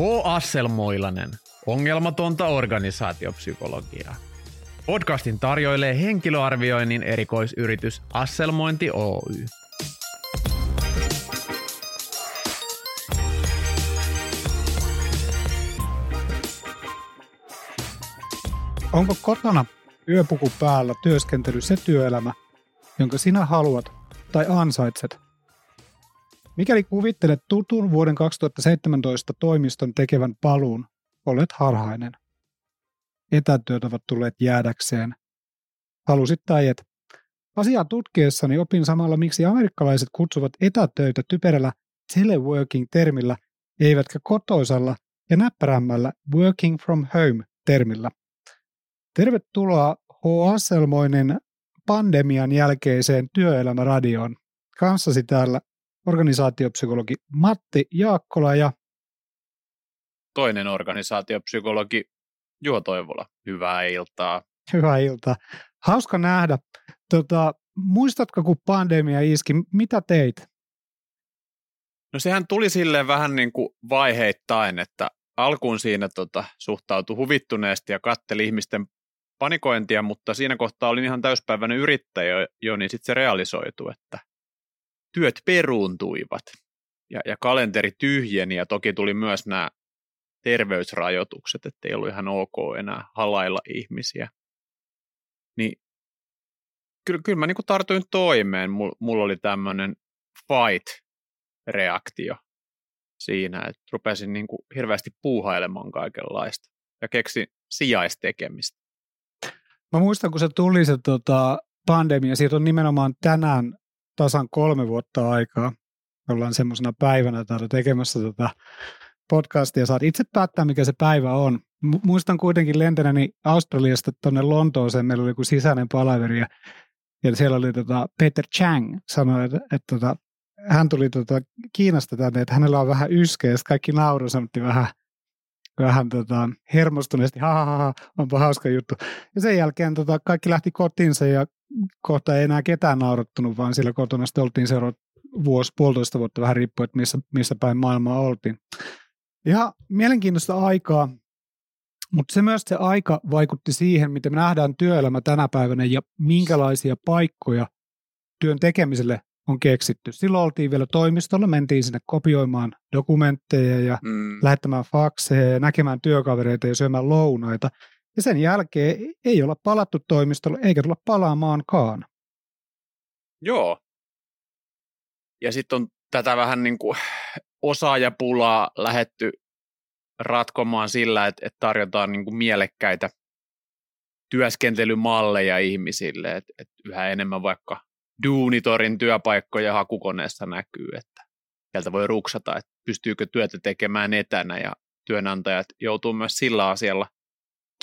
H. Asselmoilanen, ongelmatonta organisaatiopsykologiaa. Podcastin tarjoilee henkilöarvioinnin erikoisyritys Asselmointi Oy. Onko kotona yöpuku päällä työskentely se työelämä, jonka sinä haluat tai ansaitset? Mikäli kuvittelet tutun vuoden 2017 toimiston tekevän paluun, olet harhainen. Etätyöt ovat tulleet jäädäkseen. Halusit tai et. Asiaa tutkiessani opin samalla, miksi amerikkalaiset kutsuvat etätöitä typerällä teleworking-termillä, eivätkä kotoisalla ja näppärämmällä working from home-termillä. Tervetuloa H. Asselmoinen pandemian jälkeiseen työelämäradioon. Kanssasi täällä organisaatiopsykologi Matti Jaakkola ja toinen organisaatiopsykologi Juho Toivola. Hyvää iltaa. Hyvää iltaa. Hauska nähdä. Tota, muistatko, kun pandemia iski, mitä teit? No sehän tuli silleen vähän niin kuin vaiheittain, että alkuun siinä tota, suhtautui huvittuneesti ja katteli ihmisten panikointia, mutta siinä kohtaa olin ihan täyspäiväinen yrittäjä jo, niin sitten se realisoitu, että työt peruuntuivat ja, ja kalenteri tyhjeni ja toki tuli myös nämä terveysrajoitukset, että ei ollut ihan ok enää halailla ihmisiä. Niin kyllä, kyllä mä niin tartuin toimeen. Mulla, mulla oli tämmöinen fight-reaktio siinä, että rupesin niin kuin hirveästi puuhailemaan kaikenlaista ja keksin sijaistekemistä. Mä muistan, kun se tuli se tota, pandemia, siitä on nimenomaan tänään tasan kolme vuotta aikaa. Ollaan semmoisena päivänä täällä tekemässä tota podcastia. Saat itse päättää, mikä se päivä on. Muistan kuitenkin lentäneeni Australiasta tuonne Lontooseen. Meillä oli joku sisäinen palaveri ja, ja siellä oli tota Peter Chang sanoi, että, että, että tota, hän tuli tota Kiinasta tänne, että hänellä on vähän yskeä, kaikki nauru vähän vähän tota, hermostuneesti, ha, ha, ha, onpa hauska juttu. Ja sen jälkeen tota, kaikki lähti kotiinsa ja kohta ei enää ketään naurattunut, vaan siellä kotona sitten oltiin seuraavat vuosi, puolitoista vuotta vähän riippuen, että missä, missä päin maailmaa oltiin. Ja mielenkiintoista aikaa, mutta se myös se aika vaikutti siihen, miten me nähdään työelämä tänä päivänä ja minkälaisia paikkoja työn tekemiselle on keksitty. Silloin oltiin vielä toimistolla, mentiin sinne kopioimaan dokumentteja ja mm. lähettämään fakseja ja näkemään työkavereita ja syömään lounaita. Ja sen jälkeen ei olla palattu toimistolle eikä tulla palaamaankaan. Joo. Ja sitten on tätä vähän niin kuin osaajapulaa lähetty ratkomaan sillä, että, tarjotaan niin kuin mielekkäitä työskentelymalleja ihmisille, että, että yhä enemmän vaikka Duunitorin työpaikkoja hakukoneessa näkyy, että sieltä voi ruksata, että pystyykö työtä tekemään etänä ja työnantajat joutuu myös sillä asialla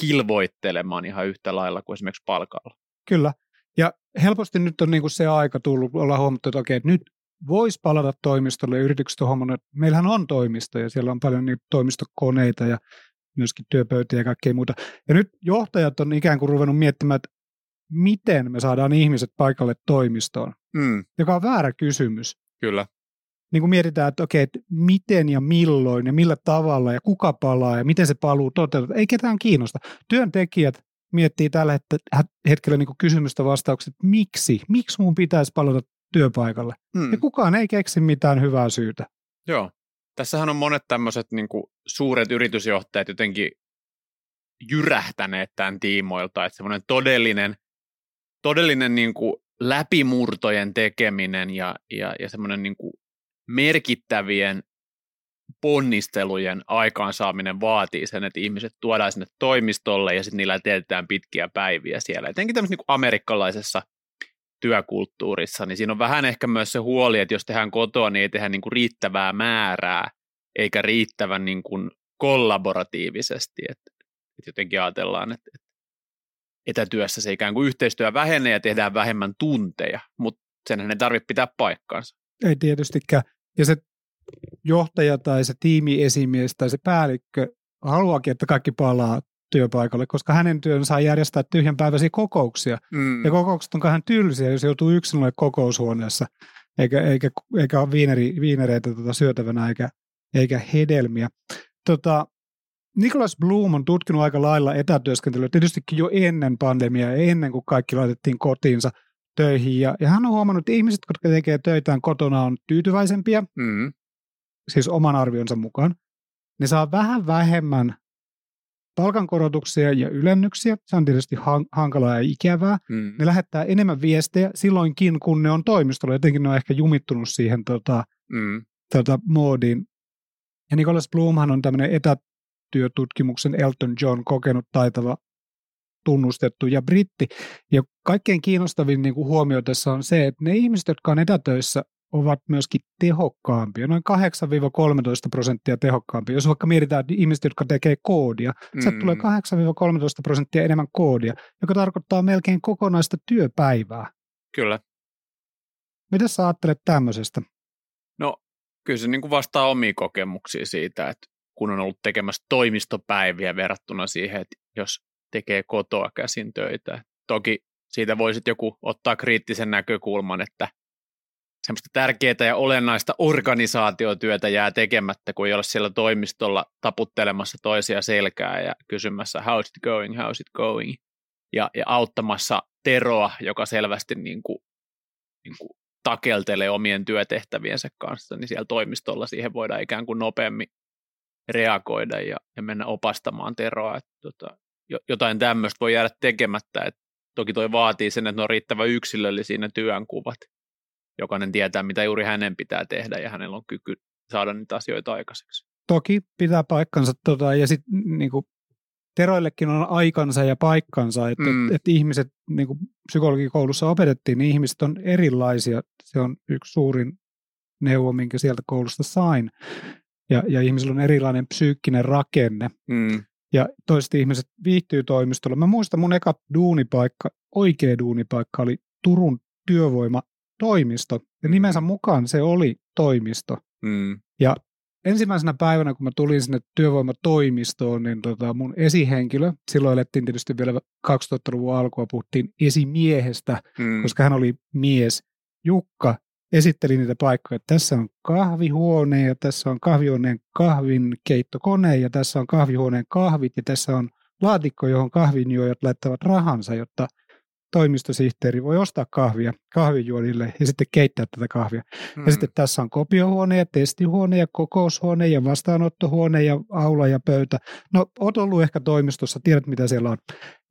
kilvoittelemaan ihan yhtä lailla kuin esimerkiksi palkalla. Kyllä. Ja helposti nyt on niin kuin se aika tullut, olla huomattu, että okei, että nyt voisi palata toimistolle ja yritykset on huomannut, että meillähän on toimisto ja siellä on paljon niitä toimistokoneita ja myöskin työpöytiä ja kaikkea muuta. Ja nyt johtajat on ikään kuin ruvennut miettimään, että miten me saadaan ihmiset paikalle toimistoon, mm. joka on väärä kysymys. Kyllä. Niin kuin mietitään, että okei, että miten ja milloin ja millä tavalla ja kuka palaa ja miten se paluu toteutetaan, ei ketään kiinnosta. Työntekijät miettii tällä hetkellä niin kysymystä vastaukset, että miksi, miksi mun pitäisi palata työpaikalle. Mm. Ja kukaan ei keksi mitään hyvää syytä. Joo. Tässähän on monet tämmöiset niin suuret yritysjohtajat jotenkin jyrähtäneet tämän tiimoilta, että semmoinen todellinen todellinen niin kuin läpimurtojen tekeminen ja, ja, ja semmoinen niin kuin merkittävien ponnistelujen aikaansaaminen vaatii sen, että ihmiset tuodaan sinne toimistolle ja sitten niillä teetetään pitkiä päiviä siellä. Etenkin tämmöisessä niin amerikkalaisessa työkulttuurissa, niin siinä on vähän ehkä myös se huoli, että jos tehdään kotoa, niin ei tehdä niin kuin riittävää määrää, eikä riittävän niin kuin kollaboratiivisesti. Että, että jotenkin ajatellaan, että, että etätyössä se ikään kuin yhteistyö vähenee ja tehdään vähemmän tunteja, mutta senhän ei tarvitse pitää paikkaansa. Ei tietystikään. Ja se johtaja tai se tiimiesimies tai se päällikkö haluakin, että kaikki palaa työpaikalle, koska hänen työn saa järjestää tyhjänpäiväisiä kokouksia. Mm. Ja kokoukset on vähän tylsiä, jos joutuu yksin olemaan kokoushuoneessa, eikä, eikä, eikä ole viineri, viinereitä tuota syötävänä eikä, eikä hedelmiä. tota, Nicholas Bloom on tutkinut aika lailla etätyöskentelyä tietystikin jo ennen pandemiaa ja ennen kuin kaikki laitettiin kotiinsa töihin. Ja, ja hän on huomannut, että ihmiset, jotka tekee töitään kotona, on tyytyväisempiä, Mm. siis oman arvionsa mukaan. Ne saa vähän vähemmän palkankorotuksia ja ylennyksiä. Se on tietysti han- hankalaa ja ikävää. Mm. Ne lähettää enemmän viestejä silloinkin, kun ne on toimistolla. Jotenkin ne on ehkä jumittunut siihen tota, Mm. tota, moodiin. Ja Nicholas Bloomhan on tämmöinen etätyötutkimuksen Elton John kokenut taitava tunnustettu ja britti. Ja kaikkein kiinnostavin niin kuin huomio tässä on se, että ne ihmiset, jotka on etätöissä, ovat myöskin tehokkaampia, noin 8-13 prosenttia tehokkaampia. Jos vaikka mietitään että ihmiset, jotka tekee koodia, mm. sieltä tulee 8-13 prosenttia enemmän koodia, joka tarkoittaa melkein kokonaista työpäivää. Kyllä. Mitä sä ajattelet tämmöisestä? No, kyllä se niin kuin vastaa omiin kokemuksia siitä, että kun on ollut tekemässä toimistopäiviä verrattuna siihen, että jos tekee kotoa käsin töitä. Toki siitä voisit joku ottaa kriittisen näkökulman, että semmoista tärkeää ja olennaista organisaatiotyötä jää tekemättä, kun ei ole siellä toimistolla taputtelemassa toisia selkää ja kysymässä how's it going, how's it going, ja, ja auttamassa Teroa, joka selvästi niin kuin, niin kuin takeltelee omien työtehtäviensä kanssa, niin siellä toimistolla siihen voidaan ikään kuin nopeammin reagoida ja, ja mennä opastamaan Teroa. Että, tota, jotain tämmöistä voi jäädä tekemättä. Et toki toi vaatii sen, että ne on riittävän yksilöllisiä ne työnkuvat. Jokainen tietää, mitä juuri hänen pitää tehdä ja hänellä on kyky saada niitä asioita aikaiseksi. Toki pitää paikkansa. Tota, ja sitten niin Teroillekin on aikansa ja paikkansa, että mm. et, et ihmiset, niin kuin psykologikoulussa opetettiin, niin ihmiset on erilaisia. Se on yksi suurin neuvo, minkä sieltä koulusta sain. Ja, ja ihmisillä on erilainen psyykkinen rakenne. Mm. Ja toiset ihmiset viihtyy toimistolla. Mä muistan mun eka duunipaikka, oikea duunipaikka oli Turun työvoimatoimisto. Ja nimensä mukaan se oli toimisto. Mm. Ja ensimmäisenä päivänä, kun mä tulin sinne työvoimatoimistoon, niin tota mun esihenkilö, silloin elettiin tietysti vielä 2000-luvun alkua, puhuttiin esimiehestä, Mm. koska hän oli mies. Jukka esitteli niitä paikkoja, että tässä on kahvihuone ja tässä on kahvihuoneen kahvin keittokone ja tässä on kahvihuoneen kahvit ja tässä on laatikko, johon kahvinjuojat laittavat rahansa, jotta toimistosihteeri voi ostaa kahvia kahvijuonille ja sitten keittää tätä kahvia. Mm. Ja sitten tässä on kopiohuone ja testihuone ja kokoushuone ja vastaanottohuone ja aula ja pöytä. No, oot ollut ehkä toimistossa, tiedät mitä siellä on.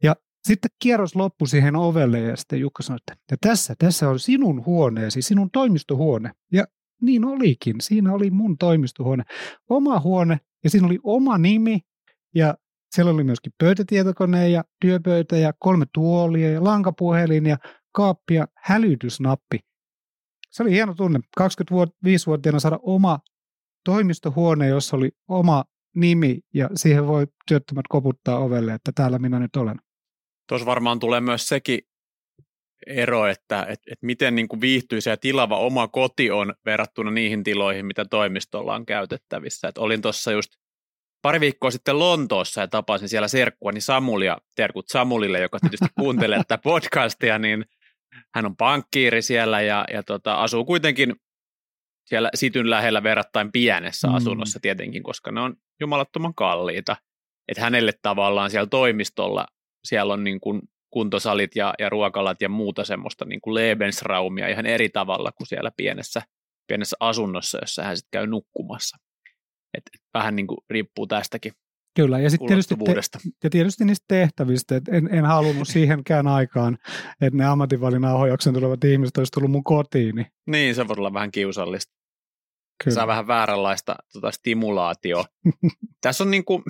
Ja sitten kierros loppui siihen ovelle ja sitten Jukka sanoi, että ja tässä, tässä on sinun huoneesi, sinun toimistohuone. Ja niin olikin, siinä oli mun toimistohuone. Oma huone ja siinä oli oma nimi ja siellä oli myöskin pöytätietokone ja työpöytä ja kolme tuolia ja lankapuhelin ja kaappi ja hälytysnappi. Se oli hieno tunne. 25-vuotiaana saada oma toimistohuone, jossa oli oma nimi ja siihen voi työttömät koputtaa ovelle, että täällä minä nyt olen. Tuossa varmaan tulee myös sekin ero, että et, et miten niin kuin viihtyisä ja tilava oma koti on verrattuna niihin tiloihin, mitä toimistolla on käytettävissä. Et olin tuossa just pari viikkoa sitten Lontoossa ja tapasin siellä serkkuani Samulia, terkut Samulille, joka tietysti kuuntelee tätä podcastia, niin hän on pankkiiri siellä ja, ja tota, asuu kuitenkin siellä Sityn lähellä verrattain pienessä Mm. asunnossa tietenkin, koska ne on jumalattoman kalliita. Että hänelle tavallaan siellä toimistolla siellä on niin kuin kuntosalit ja, ja ruokalat ja muuta semmoista niin kuin Lebensraumia ihan eri tavalla kuin siellä pienessä, pienessä asunnossa, jossa hän sitten käy nukkumassa. Et, vähän niin kuin riippuu tästäkin Kyllä, ja sitten tietysti, te, ja tietysti niistä tehtävistä, että en, en halunnut siihenkään aikaan, että ne ammatinvalinnan ohjauksen tulevat ihmiset olisi tullut mun kotiin. Niin Niin, se voi olla vähän kiusallista. Kyllä. Saa vähän vääränlaista tota, stimulaatio. Tässä on niin kuin,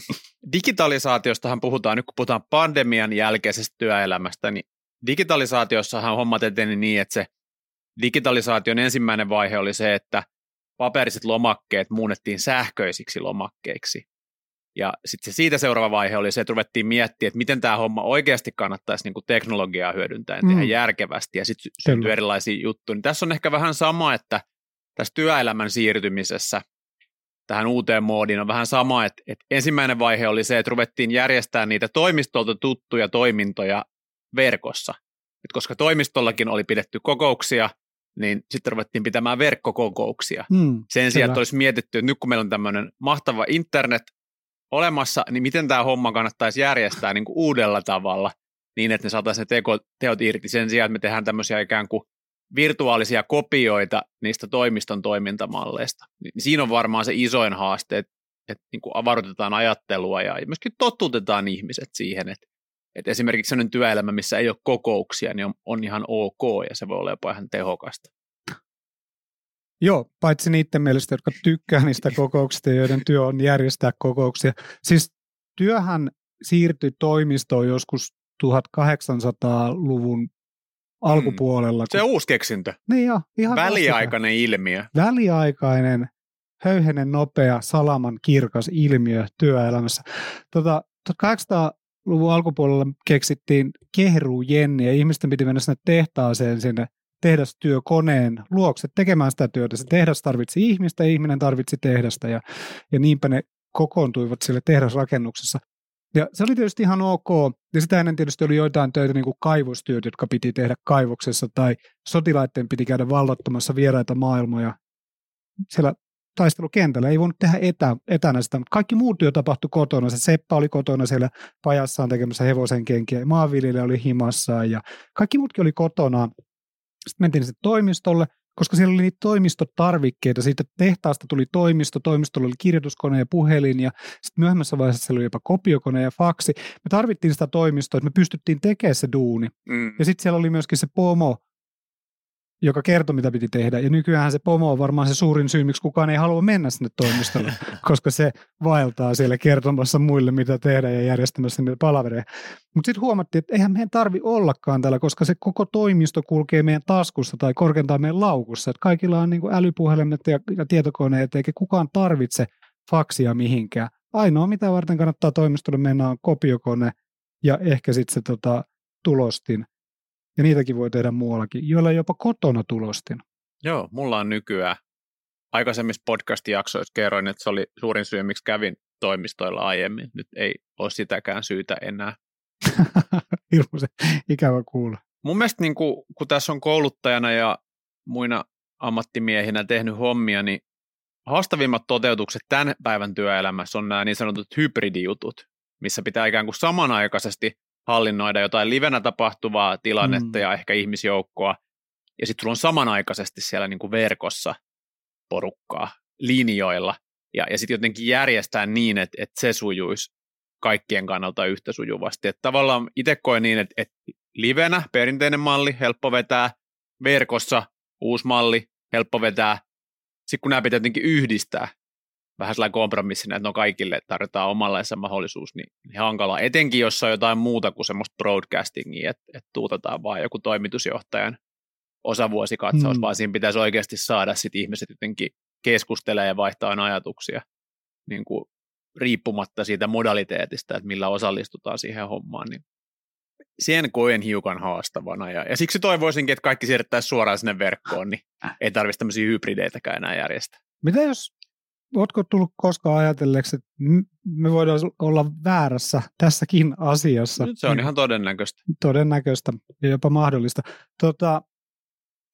digitalisaatiostahan puhutaan, nyt kun puhutaan pandemian jälkeisestä työelämästä, niin digitalisaatiossahan hommat eteni niin, että se digitalisaation ensimmäinen vaihe oli se, että paperiset lomakkeet muunnettiin sähköisiksi lomakkeiksi. Ja sitten se siitä seuraava vaihe oli se, että ruvettiin miettimään, että miten tämä homma oikeasti kannattaisi niin kuin teknologiaa hyödyntäen tehdä Mm. järkevästi ja sitten syntyy erilaisia juttuja. Niin tässä on ehkä vähän sama, että tässä työelämän siirtymisessä tähän uuteen moodiin on vähän sama, että, että ensimmäinen vaihe oli se, että ruvettiin järjestää niitä toimistolta tuttuja toimintoja verkossa. Et koska toimistollakin oli pidetty kokouksia, niin sitten ruvettiin pitämään verkkokokouksia. Mm, Sen sijaan, että olisi mietitty, että nyt kun meillä on tämmöinen mahtava internet, olemassa, niin miten tämä homma kannattaisi järjestää niin kuin uudella tavalla, niin että ne saataisiin ne teko, teot irti sen sijaan, että me tehdään tämmöisiä ikään kuin virtuaalisia kopioita niistä toimiston toimintamalleista. Niin siinä on varmaan se isoin haaste, että, että niin kuin avarutetaan ajattelua ja myöskin totutetaan ihmiset siihen, että, että esimerkiksi sellainen työelämä, missä ei ole kokouksia, niin on, on ihan ok ja se voi olla jopa ihan tehokasta. Joo, paitsi niiden mielestä, jotka tykkää niistä kokouksista, joiden työ on järjestää kokouksia. Siis työhän siirtyi toimistoon joskus 1800-luvun alkupuolella. Se on uusi keksintö. Niin jo, ihan Väliaikainen vastika. ilmiö. Väliaikainen, höyhenen nopea, salaman kirkas ilmiö työelämässä. Tota, 1800-luvun alkupuolella keksittiin kehru Jenni ja ihmisten piti mennä sinne tehtaaseen sinne tehdastyökoneen luokse tekemään sitä työtä. Se tehdas tarvitsi ihmistä, ihminen tarvitsi tehdasta ja, ja niinpä ne kokoontuivat sille tehdasrakennuksessa. Ja se oli tietysti ihan ok. Ja sitä ennen tietysti oli joitain töitä, niin kuin kaivostyöt, jotka piti tehdä kaivoksessa, tai sotilaiden piti käydä vallottamassa vieraita maailmoja. Siellä taistelukentällä ei voinut tehdä etä, etänä sitä, mutta kaikki muu työ tapahtui kotona. Se Seppä oli kotona siellä pajassaan tekemässä hevosen kenkiä, maanviljelijä oli himassaan ja kaikki muutkin oli kotona. Sitten mentiin sitten toimistolle, koska siellä oli niitä toimistotarvikkeita. Siitä tehtaasta tuli toimisto, toimistolla oli kirjoituskone ja puhelin ja sitten myöhemmässä vaiheessa siellä oli jopa kopiokone ja faksi. Me tarvittiin sitä toimistoa, että me pystyttiin tekemään se duuni. Mm. Ja sitten siellä oli myöskin se pomo, joka kertoi, mitä piti tehdä. Ja nykyään se pomo on varmaan se suurin syy, miksi kukaan ei halua mennä sinne toimistolle, koska se vaeltaa siellä kertomassa muille, mitä tehdä ja järjestämässä niitä palavereja. Mutta sitten huomattiin, että eihän meidän tarvi ollakaan täällä, koska se koko toimisto kulkee meidän taskussa tai korkeintaan meidän laukussa. Et kaikilla on niinku älypuhelimet ja, ja tietokoneet, eikä kukaan tarvitse faksia mihinkään. Ainoa, mitä varten kannattaa toimistolle mennä, on kopiokone ja ehkä sitten se tota, tulostin ja niitäkin voi tehdä muuallakin, joilla jopa kotona tulostin. Joo, mulla on nykyään. Aikaisemmissa podcast-jaksoissa kerroin, että se oli suurin syy, miksi kävin toimistoilla aiemmin. Nyt ei ole sitäkään syytä enää. Hirveän ikävä kuulla. Mun mielestä niin kun, kun tässä on kouluttajana ja muina ammattimiehinä tehnyt hommia, niin haastavimmat toteutukset tämän päivän työelämässä on nämä niin sanotut hybridijutut, missä pitää ikään kuin samanaikaisesti hallinnoida jotain livenä tapahtuvaa tilannetta mm. ja ehkä ihmisjoukkoa, ja sitten sulla on samanaikaisesti siellä niin kuin verkossa porukkaa linjoilla, ja, ja sitten jotenkin järjestää niin, että, että se sujuisi kaikkien kannalta yhtä sujuvasti. Että tavallaan itse koen niin, että, että livenä perinteinen malli, helppo vetää, verkossa uusi malli, helppo vetää. Sitten kun nämä pitää jotenkin yhdistää, vähän sellainen kompromissina, että no kaikille tarjotaan omanlaisen mahdollisuus, niin, niin hankala. Etenkin, jos on jotain muuta kuin semmoista broadcastingia, että, että tuutetaan vaan joku toimitusjohtajan osavuosikatsaus, mm. vaan siinä pitäisi oikeasti saada sit ihmiset jotenkin keskustelemaan ja vaihtaa ajatuksia niin kuin riippumatta siitä modaliteetista, että millä osallistutaan siihen hommaan, niin sen koen hiukan haastavana. Ja, ja siksi toivoisinkin, että kaikki siirrettäisiin suoraan sinne verkkoon, niin ei tarvitsisi tämmöisiä hybrideitäkään enää järjestää. Mitä jos Oletko tullut koskaan ajatelleeksi, että me voidaan olla väärässä tässäkin asiassa? Nyt se on ihan todennäköistä. Todennäköistä ja jopa mahdollista. Tota,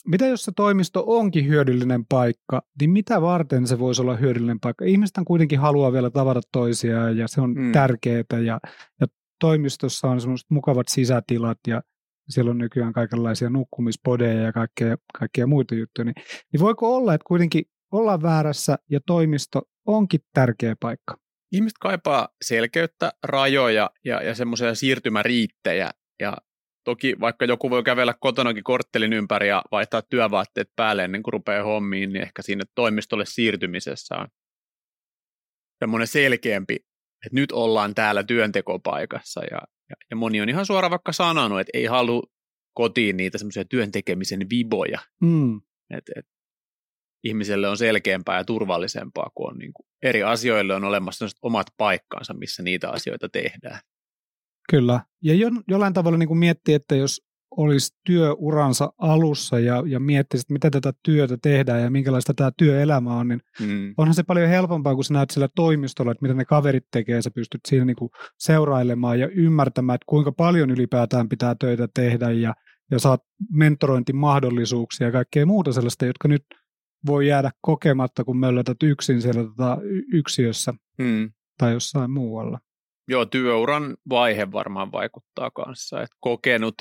mitä jos se toimisto onkin hyödyllinen paikka, niin mitä varten se voisi olla hyödyllinen paikka? Ihmiset kuitenkin haluaa vielä tavata toisiaan ja se on mm. tärkeää ja, ja toimistossa on semmoiset mukavat sisätilat ja siellä on nykyään kaikenlaisia nukkumispodeja ja kaikkea, kaikkea muita juttuja. Niin, niin voiko olla, että kuitenkin ollaan väärässä ja toimisto onkin tärkeä paikka. Ihmiset kaipaa selkeyttä, rajoja ja, ja semmoisia siirtymäriittejä. Ja toki vaikka joku voi kävellä kotonakin korttelin ympäri ja vaihtaa työvaatteet päälle ennen kuin rupeaa hommiin, niin ehkä sinne toimistolle siirtymisessä on semmoinen selkeämpi, että nyt ollaan täällä työntekopaikassa. Ja, ja, ja moni on ihan suora vaikka sanonut, että ei halua kotiin niitä semmoisia työntekemisen viboja. Mm. Et, et ihmiselle on selkeämpää ja turvallisempaa, kun on niin kuin eri asioille on olemassa omat paikkansa, missä niitä asioita tehdään. Kyllä. Ja jo, jollain tavalla niin kuin miettii, että jos olisi työuransa alussa ja, ja miettisi, että mitä tätä työtä tehdään ja minkälaista tämä työelämä on, niin mm. onhan se paljon helpompaa, kun sä näet sillä toimistolla, että mitä ne kaverit tekee, ja sä pystyt siinä niin kuin seurailemaan ja ymmärtämään, että kuinka paljon ylipäätään pitää töitä tehdä ja, ja saat mentorointimahdollisuuksia ja kaikkea muuta sellaista, jotka nyt – voi jäädä kokematta, kun möllötät yksin siellä tota, yksiössä. Hmm. tai jossain muualla. Joo, työuran vaihe varmaan vaikuttaa kanssa, että kokenut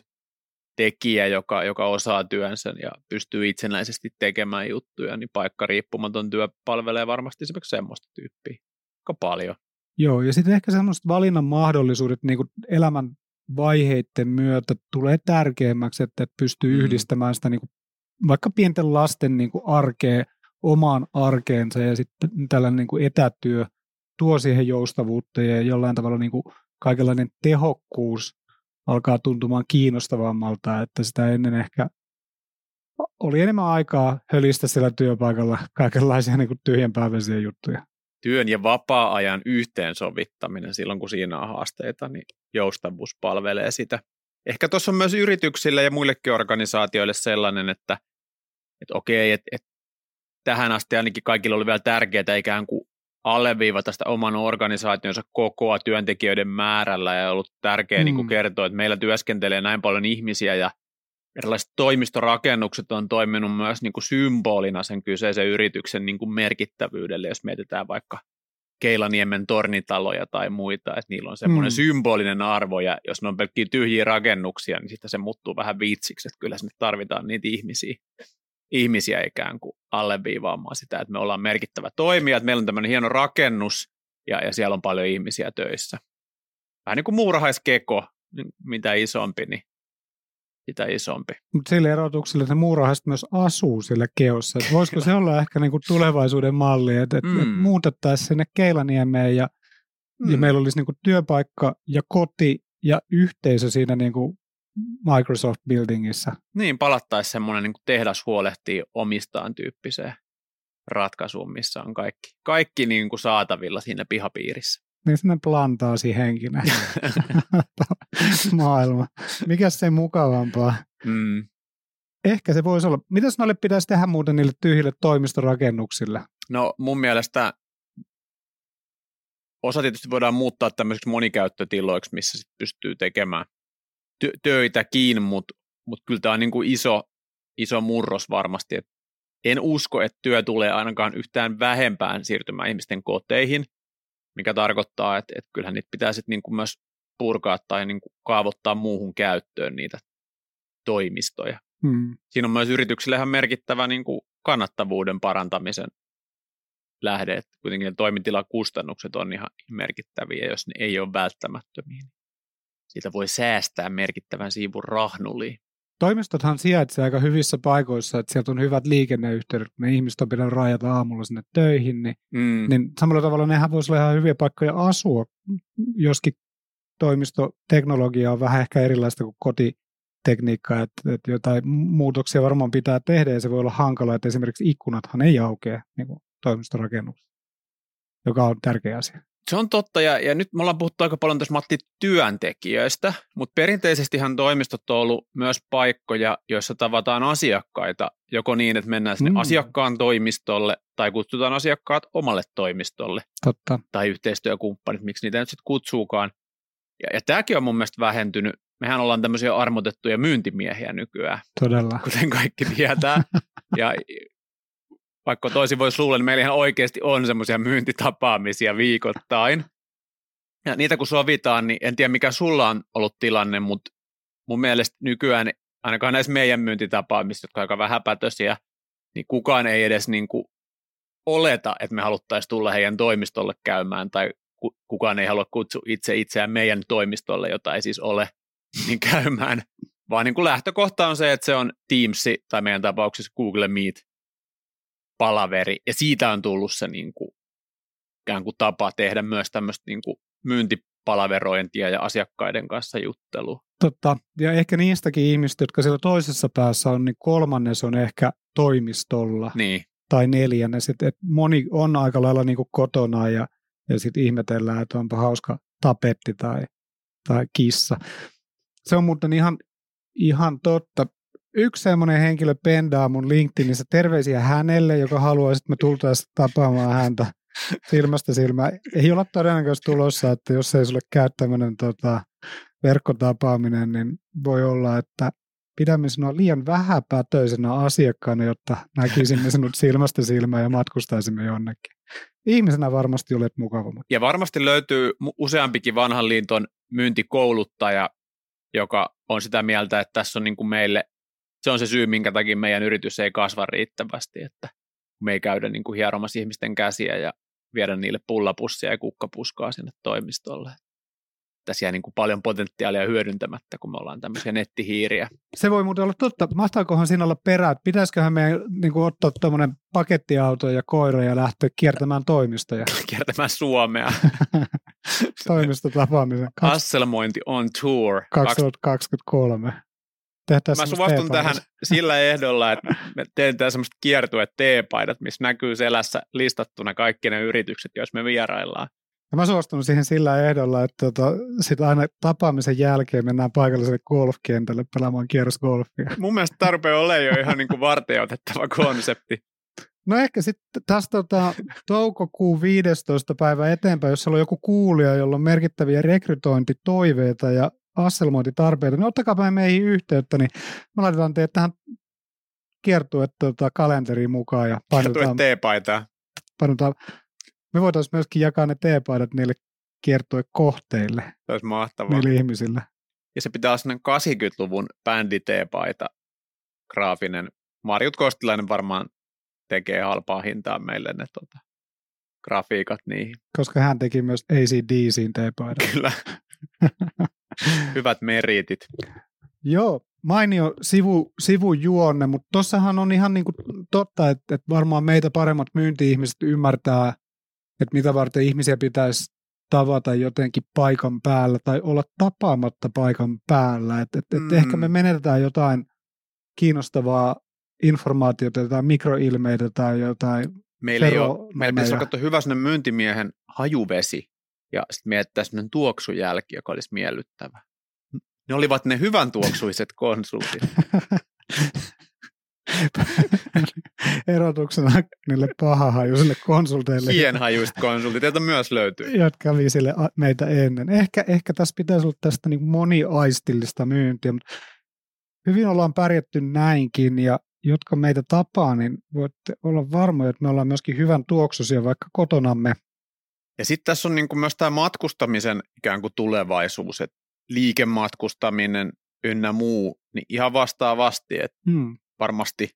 tekijä, joka, joka osaa työnsä ja pystyy itsenäisesti tekemään juttuja, niin paikka riippumaton työ palvelee varmasti esimerkiksi semmoista tyyppiä aika paljon. Joo, ja sitten ehkä semmoiset valinnan mahdollisuudet niin elämän vaiheiden myötä tulee tärkeämmäksi, että pystyy mm. yhdistämään sitä niin vaikka pienten lasten niin kuin arkea omaan arkeensa ja sitten tällainen niin kuin etätyö tuo siihen joustavuutta ja jollain tavalla niin kuin kaikenlainen tehokkuus alkaa tuntumaan kiinnostavammalta, että sitä ennen ehkä oli enemmän aikaa hölistä siellä työpaikalla kaikenlaisia niin tyhjänpäiväisiä juttuja. Työn ja vapaa-ajan yhteensovittaminen silloin, kun siinä on haasteita, niin joustavuus palvelee sitä. Ehkä tuossa on myös yrityksille ja muillekin organisaatioille sellainen, että, että okei, että, että tähän asti ainakin kaikilla oli vielä tärkeää ikään kuin alleviivata sitä oman organisaationsa kokoa työntekijöiden määrällä ja ollut tärkeää mm. niin kertoa, että meillä työskentelee näin paljon ihmisiä ja erilaiset toimistorakennukset on toiminut myös niin kuin symbolina sen kyseisen yrityksen niin kuin merkittävyydelle, jos mietitään vaikka Keilaniemen tornitaloja tai muita, että niillä on semmoinen mm. symbolinen arvo, ja jos ne on pelkkiä tyhjiä rakennuksia, niin sitten se muuttuu vähän vitsiksi, että kyllä sinne tarvitaan niitä ihmisiä ihmisiä ikään kuin alleviivaamaan sitä, että me ollaan merkittävä toimija, että meillä on tämmöinen hieno rakennus ja, ja siellä on paljon ihmisiä töissä. Vähän niin kuin muurahaiskeko, niin mitä isompi, niin sitä isompi. Mutta sille erotukselle, että muurahaiset myös asuu siellä keossa. Et voisiko se olla ehkä niinku tulevaisuuden malli, että et, mm. et muutettaisiin sinne Keilaniemeen ja, mm. ja meillä olisi niinku työpaikka ja koti ja yhteisö siinä niinku Microsoft Buildingissa. Niin, palattaisiin semmoinen niin tehdas huolehtii omistaan tyyppiseen ratkaisuun, missä on kaikki, kaikki niin kuin saatavilla siinä pihapiirissä. Niin sinne plantaasi henkinen maailma. Mikä se mukavampaa? Mm. Ehkä se voisi olla. Mitäs noille pitäisi tehdä muuten niille tyhjille toimistorakennuksille? No mun mielestä osa tietysti voidaan muuttaa tämmöisiksi monikäyttötiloiksi, missä sit pystyy tekemään tö- töitäkin, mutta mut kyllä tämä on niin kuin iso, iso murros varmasti. Et en usko, että työ tulee ainakaan yhtään vähempään siirtymään ihmisten koteihin, mikä tarkoittaa, että, että kyllähän niitä pitää sitten niin kuin myös purkaa tai niin kuin kaavoittaa muuhun käyttöön niitä toimistoja. Hmm. Siinä on myös yrityksille ihan merkittävä niin kuin kannattavuuden parantamisen lähde, että kuitenkin ne toimitilakustannukset on ihan merkittäviä, jos ne ei ole välttämättömiä siitä voi säästää merkittävän siivun rahnuliin. Toimistothan sijaitsee aika hyvissä paikoissa, että sieltä on hyvät liikenneyhteydet, kun ne ihmiset on pitänyt rajata aamulla sinne töihin, niin, mm. niin samalla tavalla nehän voisi olla ihan hyviä paikkoja asua, joskin toimistoteknologia on vähän ehkä erilaista kuin kotitekniikka, että, että jotain muutoksia varmaan pitää tehdä ja se voi olla hankala, että esimerkiksi ikkunathan ei aukea niin toimistorakennuksessa, joka on tärkeä asia. Se on totta, ja, ja nyt me ollaan puhuttu aika paljon tässä Matti työntekijöistä, mutta perinteisestihan toimistot on ollut myös paikkoja, joissa tavataan asiakkaita, joko niin, että mennään sinne mm. asiakkaan toimistolle, tai kutsutaan asiakkaat omalle toimistolle. Totta. Tai yhteistyökumppanit, miksi niitä nyt sitten kutsuukaan. Ja, ja tämäkin on mun mielestä vähentynyt. Mehän ollaan tämmöisiä armotettuja myyntimiehiä nykyään. Todella. Kuten kaikki tietää. ja vaikka toisin voisi luulla, niin meillä ihan oikeasti on semmoisia myyntitapaamisia viikoittain. Ja niitä kun sovitaan, niin en tiedä mikä sulla on ollut tilanne, mutta mun mielestä nykyään ainakaan näissä meidän myyntitapaamissa, jotka on aika vähäpätöisiä, niin kukaan ei edes niin kuin oleta, että me haluttaisiin tulla heidän toimistolle käymään, tai kukaan ei halua kutsua itse itseään meidän toimistolle, jota ei siis ole, niin käymään. Vaan niin kuin lähtökohta on se, että se on Teams tai meidän tapauksessa Google Meet, palaveri, ja siitä on tullut se niin kuin, ikään kuin tapa tehdä myös tämmöistä niin kuin myyntipalaverointia ja asiakkaiden kanssa juttelu. Totta, ja ehkä niistäkin ihmistä, jotka siellä toisessa päässä on, niin kolmannes on ehkä toimistolla. Niin. Tai neljännes, että et moni on aika lailla niin kuin kotona ja, ja sitten ihmetellään, että onpa hauska tapetti tai, tai kissa. Se on muuten ihan, ihan totta yksi semmoinen henkilö pendaa mun LinkedInissä terveisiä hänelle, joka haluaisi, että me tultaisiin tapaamaan häntä silmästä silmään. Ei ole todennäköisesti tulossa, että jos ei sulle käy tämmöinen tota, verkkotapaaminen, niin voi olla, että pidämme sinua liian vähäpätöisenä asiakkaana, jotta näkisimme sinut silmästä silmään ja matkustaisimme jonnekin. ihmisenä varmasti olet mukava. Ja varmasti löytyy useampikin vanhan liiton myyntikouluttaja, joka on sitä mieltä, että tässä on niin kuin meille, se on se syy, minkä takia meidän yritys ei kasva riittävästi, että me ei käydä niin kuin hieromassa ihmisten käsiä ja viedä niille pullapussia ja kukkapuskaa sinne toimistolle tässä jää niin kuin paljon potentiaalia hyödyntämättä, kun me ollaan tämmöisiä nettihiiriä. Se voi muuten olla totta. Mahtaakohan siinä olla perä, että pitäisiköhän meidän niin kuin ottaa tuommoinen pakettiauto ja koira ja lähteä kiertämään toimistoja. kiertämään Suomea. Toimistotapaamisen. Asselmointi on tour. 2023. Tehtäisiin Mä suostun tähän sillä ehdolla, että me teemme semmoista kiertueet teepaidat, missä näkyy selässä listattuna kaikki ne yritykset, jos me vieraillaan. Ja mä suostunut siihen sillä ehdolla, että tota, sit aina tapaamisen jälkeen mennään paikalliselle golfkentälle pelaamaan kierrosgolfia. Mun mielestä tarpeen ole jo ihan niin kuin varteutettava konsepti. No ehkä sitten tästä tota, toukokuun 15. päivä eteenpäin, jos siellä on joku kuulija, jolla on merkittäviä rekrytointitoiveita ja asselmointitarpeita, niin ottakaa meihin yhteyttä, niin me laitetaan teet tähän kiertue tota, kalenteriin mukaan ja painetaan, teepaitaa. Painetaan me voitaisiin myöskin jakaa ne teepaidat niille kiertuekohteille. Se olisi mahtavaa. Niille ihmisille. Ja se pitää olla 80-luvun bändi teepaita, graafinen. Marjut Kostilainen varmaan tekee halpaa hintaa meille ne tota, grafiikat niihin. Koska hän teki myös ACDCin teepaidan. Kyllä. Hyvät meritit. Joo, mainio sivu, sivujuonne, mutta tuossahan on ihan niin kuin totta, että, että varmaan meitä paremmat myynti-ihmiset ymmärtää että mitä varten ihmisiä pitäisi tavata jotenkin paikan päällä tai olla tapaamatta paikan päällä. Että et, et mm. ehkä me menetetään jotain kiinnostavaa informaatiota, jotain mikroilmeitä tai jotain Meillä, ei ole, meillä pitäisi olla hyvä myyntimiehen hajuvesi ja sitten miettää sellainen tuoksujälki, joka olisi miellyttävä. Ne olivat ne hyvän tuoksuiset konsultit. erotuksena niille pahahajuisille konsulteille. Hienhajuiset konsultit, joita myös löytyy. Jotka kävi sille meitä ennen. Ehkä, ehkä tässä pitäisi olla tästä niin moniaistillista myyntiä, mutta hyvin ollaan pärjätty näinkin ja jotka meitä tapaa, niin voitte olla varmoja, että me ollaan myöskin hyvän tuoksuisia vaikka kotonamme. Ja sitten tässä on niin kuin myös tämä matkustamisen ikään kuin tulevaisuus, että liikematkustaminen ynnä muu, niin ihan vastaavasti, että hmm. varmasti,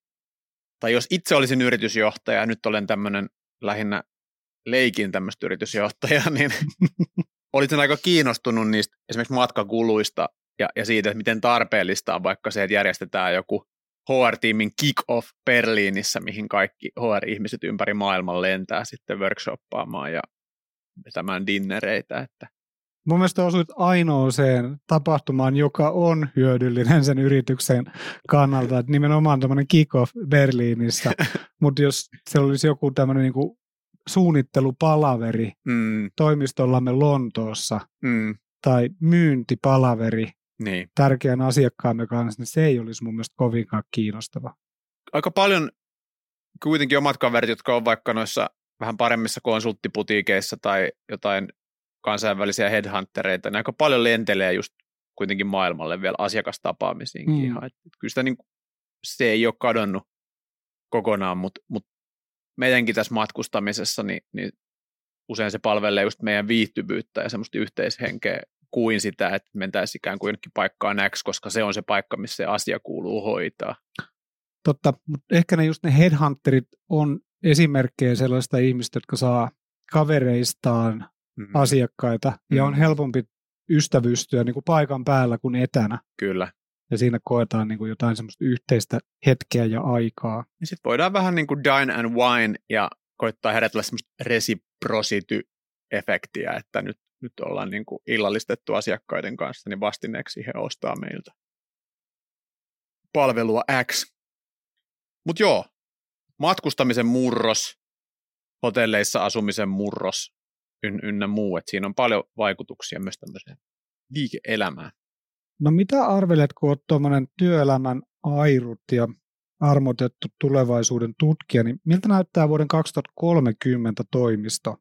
tai jos itse olisin yritysjohtaja, nyt olen tämmöinen lähinnä leikin tämmöistä yritysjohtajaa, niin olisin aika kiinnostunut niistä esimerkiksi matkakuluista ja, ja siitä, että miten tarpeellista on vaikka se, että järjestetään joku HR-tiimin kick-off Berliinissä, mihin kaikki HR-ihmiset ympäri maailman lentää sitten workshoppaamaan ja vetämään dinnereitä, että Mun mielestä osuit ainoaseen tapahtumaan, joka on hyödyllinen sen yrityksen kannalta, että nimenomaan tämmöinen kick-off Berliinissä, mutta jos se olisi joku tämmöinen niin suunnittelupalaveri mm. toimistollamme Lontoossa mm. tai myyntipalaveri niin. tärkeän asiakkaamme kanssa, niin se ei olisi mun mielestä kovinkaan kiinnostava. Aika paljon kuitenkin omat kaverit, jotka on vaikka noissa vähän paremmissa konsulttiputiikeissa tai jotain kansainvälisiä headhuntereita, niin aika paljon lentelee just kuitenkin maailmalle vielä asiakastapaamisiinkin. Mm. Ihan. Et kyllä sitä niin, se ei ole kadonnut kokonaan, mutta, mutta meidänkin tässä matkustamisessa, niin, niin usein se palvelee just meidän viihtyvyyttä ja semmoista yhteishenkeä kuin sitä, että mentäisiin ikään kuin jonnekin paikkaan X, koska se on se paikka, missä se asia kuuluu hoitaa. Totta, mutta ehkä ne just ne headhunterit on esimerkkejä sellaista ihmistä, jotka saa kavereistaan mm-hmm. asiakkaita mm-hmm. ja on mm-hmm. helpompi ystävystyä niin kuin paikan päällä kuin etänä. Kyllä. Ja siinä koetaan niin kuin jotain semmoista yhteistä hetkeä ja aikaa. Ja sitten voidaan vähän niin kuin dine and wine ja koittaa herätellä semmoista reciprocity-efektiä, että nyt, nyt ollaan niin kuin illallistettu asiakkaiden kanssa, niin vastineeksi he ostaa meiltä palvelua X. Mutta joo, matkustamisen murros, hotelleissa asumisen murros, ynnä muu. Että siinä on paljon vaikutuksia myös tämmöiseen liike-elämään. No mitä arvelet, kun olet tuommoinen työelämän airut ja armotettu tulevaisuuden tutkija, niin miltä näyttää vuoden 2030 toimisto?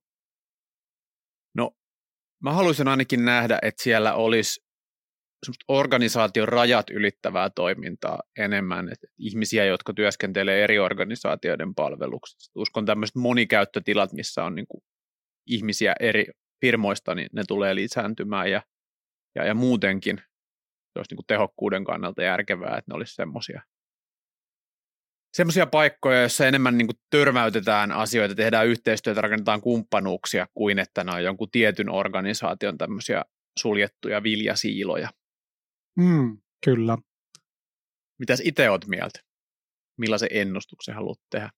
No, mä haluaisin ainakin nähdä, että siellä olisi organisaation rajat ylittävää toimintaa enemmän, että ihmisiä, jotka työskentelee eri organisaatioiden palveluksessa. Uskon tämmöiset monikäyttötilat, missä on niin kuin ihmisiä eri firmoista, niin ne tulee lisääntymään ja, ja, ja muutenkin se olisi niin kuin tehokkuuden kannalta järkevää, että ne olisi semmoisia semmoisia paikkoja, joissa enemmän niin kuin törmäytetään asioita, tehdään yhteistyötä, rakennetaan kumppanuuksia, kuin että ne on jonkun tietyn organisaation tämmöisiä suljettuja viljasiiloja. Mm, kyllä. Mitäs itse oot mieltä? Millaisen ennustuksen haluat tehdä?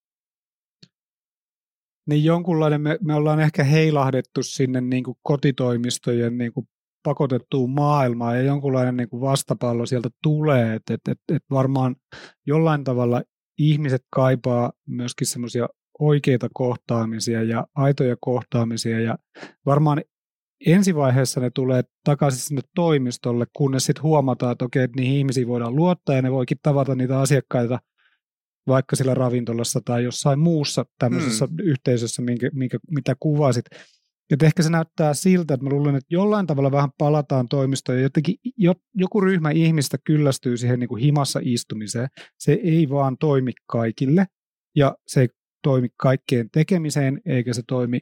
Niin jonkunlainen, me, me ollaan ehkä heilahdettu sinne niin kuin kotitoimistojen niin kuin pakotettuun maailmaan ja jonkunlainen niin kuin vastapallo sieltä tulee, että et, et, et varmaan jollain tavalla ihmiset kaipaa myöskin semmoisia oikeita kohtaamisia ja aitoja kohtaamisia ja varmaan ensivaiheessa ne tulee takaisin sinne toimistolle, kunnes sitten huomataan, että okei, että niihin ihmisiin voidaan luottaa ja ne voikin tavata niitä asiakkaita vaikka sillä ravintolassa tai jossain muussa tämmöisessä hmm. yhteisössä, minkä, minkä, mitä kuvasit. Et ehkä se näyttää siltä, että mä luulen, että jollain tavalla vähän palataan toimistoon ja jotenkin jo, joku ryhmä ihmistä kyllästyy siihen niin kuin himassa istumiseen. Se ei vaan toimi kaikille ja se ei toimi kaikkeen tekemiseen eikä se toimi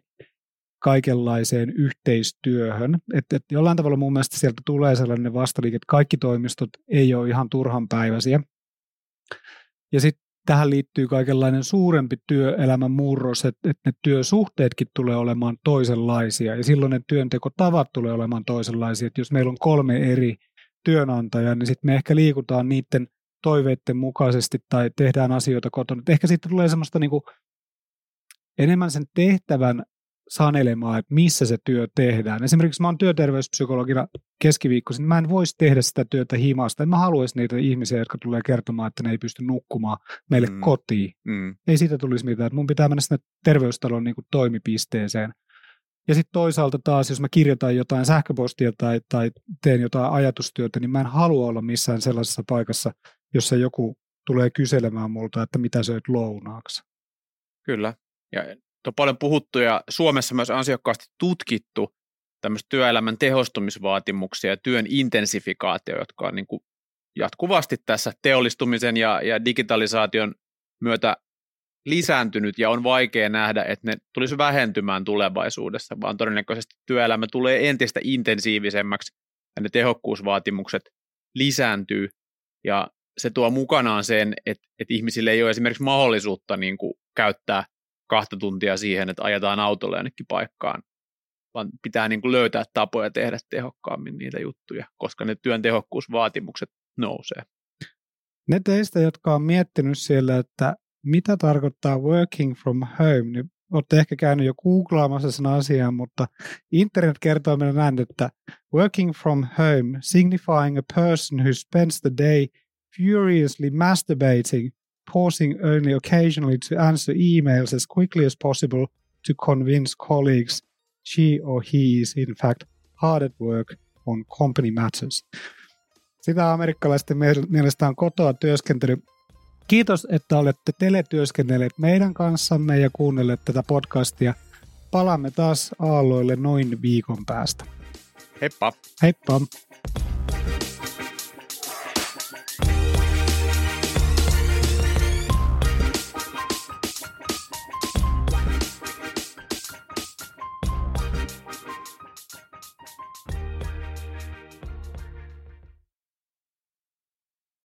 kaikenlaiseen yhteistyöhön. Että et jollain tavalla mun mielestä sieltä tulee sellainen vastaliike, että kaikki toimistot ei ole ihan turhan päiväisiä. Ja sitten tähän liittyy kaikenlainen suurempi työelämän murros, että, että ne työsuhteetkin tulee olemaan toisenlaisia ja silloin ne työntekotavat tulee olemaan toisenlaisia. Että jos meillä on kolme eri työnantajaa, niin sitten me ehkä liikutaan niiden toiveiden mukaisesti tai tehdään asioita kotona. Et ehkä sitten tulee semmoista niinku enemmän sen tehtävän sanelemaan, että missä se työ tehdään. Esimerkiksi mä oon työterveyspsykologina keskiviikkoisin, niin mä en voisi tehdä sitä työtä himasta. En mä haluaisi niitä ihmisiä, jotka tulee kertomaan, että ne ei pysty nukkumaan meille mm. kotiin. Mm. Ei siitä tulisi mitään. Mun pitää mennä sinne terveystalon niin kuin toimipisteeseen. Ja sitten toisaalta taas, jos mä kirjoitan jotain sähköpostia tai, tai teen jotain ajatustyötä, niin mä en halua olla missään sellaisessa paikassa, jossa joku tulee kyselemään multa, että mitä söit lounaaksi. Kyllä. Ja on paljon puhuttu ja Suomessa myös ansiokkaasti tutkittu tämmöistä työelämän tehostumisvaatimuksia ja työn intensifikaatio, jotka on niin kuin jatkuvasti tässä teollistumisen ja, ja digitalisaation myötä lisääntynyt ja on vaikea nähdä, että ne tulisi vähentymään tulevaisuudessa, vaan todennäköisesti työelämä tulee entistä intensiivisemmäksi ja ne tehokkuusvaatimukset lisääntyy. Ja se tuo mukanaan sen, että, että ihmisille ei ole esimerkiksi mahdollisuutta niin kuin käyttää kahta tuntia siihen, että ajetaan autolla jonnekin paikkaan, vaan pitää niin kuin löytää tapoja tehdä tehokkaammin niitä juttuja, koska ne työn tehokkuusvaatimukset nousee. Ne teistä, jotka on miettinyt siellä, että mitä tarkoittaa working from home, niin olette ehkä käynyt jo googlaamassa sen asian, mutta internet kertoo meille näin, että working from home signifying a person who spends the day furiously masturbating pausing only occasionally to answer emails as quickly as possible to convince colleagues she or he is in fact hard at work on company matters. Sitä amerikkalaisten mielestä on kotoa työskentely. Kiitos, että olette teletyöskennelleet meidän kanssamme ja kuunnelleet tätä podcastia. Palaamme taas aalloille noin viikon päästä. Heippa! Heippa!